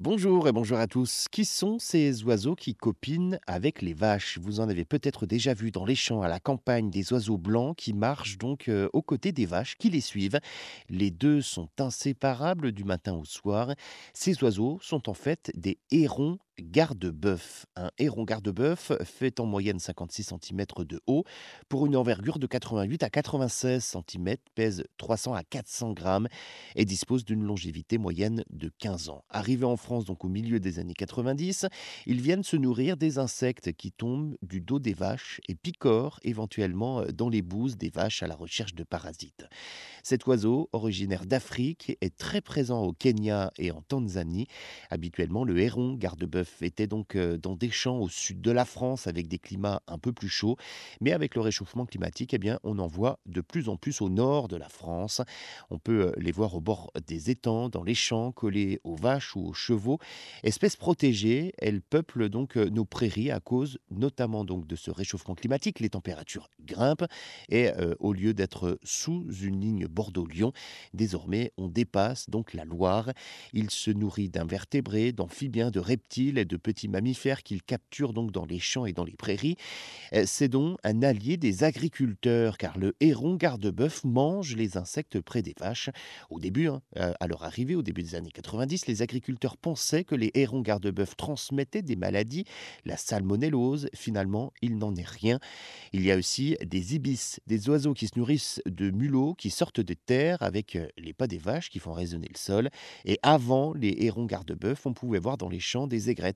Bonjour et bonjour à tous. Qui sont ces oiseaux qui copinent avec les vaches? Vous en avez peut-être déjà vu dans les champs à la campagne des oiseaux blancs qui marchent donc euh, aux côtés des vaches qui les suivent. Les deux sont inséparables du matin au soir. Ces oiseaux sont en fait des hérons garde-bœuf. Un héron garde-bœuf fait en moyenne 56 cm de haut pour une envergure de 88 à 96 cm, pèse 300 à 400 grammes et dispose d'une longévité moyenne de 15 ans. Arrivés en France donc au milieu des années 90, ils viennent se nourrir des insectes qui tombent du dos des vaches et picorent éventuellement dans les bouses des vaches à la recherche de parasites. Cet oiseau, originaire d'Afrique, est très présent au Kenya et en Tanzanie. Habituellement, le héron garde-bœuf était donc dans des champs au sud de la France avec des climats un peu plus chauds. Mais avec le réchauffement climatique, eh bien, on en voit de plus en plus au nord de la France. On peut les voir au bord des étangs, dans les champs, collés aux vaches ou aux chevaux. Espèces protégées, elles peuplent donc nos prairies à cause notamment donc de ce réchauffement climatique. Les températures grimpent et au lieu d'être sous une ligne Bordeaux-Lyon, désormais on dépasse donc la Loire. Il se nourrit d'invertébrés, d'amphibiens, de reptiles de petits mammifères qu'il capture donc dans les champs et dans les prairies. Euh, c'est donc un allié des agriculteurs car le héron garde-bœuf mange les insectes près des vaches. Au début, hein, euh, à leur arrivée, au début des années 90, les agriculteurs pensaient que les hérons garde-bœuf transmettaient des maladies, la salmonellose. Finalement, il n'en est rien. Il y a aussi des ibis, des oiseaux qui se nourrissent de mulots, qui sortent de terre avec euh, les pas des vaches qui font résonner le sol. Et avant les hérons garde-bœuf, on pouvait voir dans les champs des aigrettes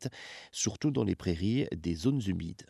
surtout dans les prairies des zones humides.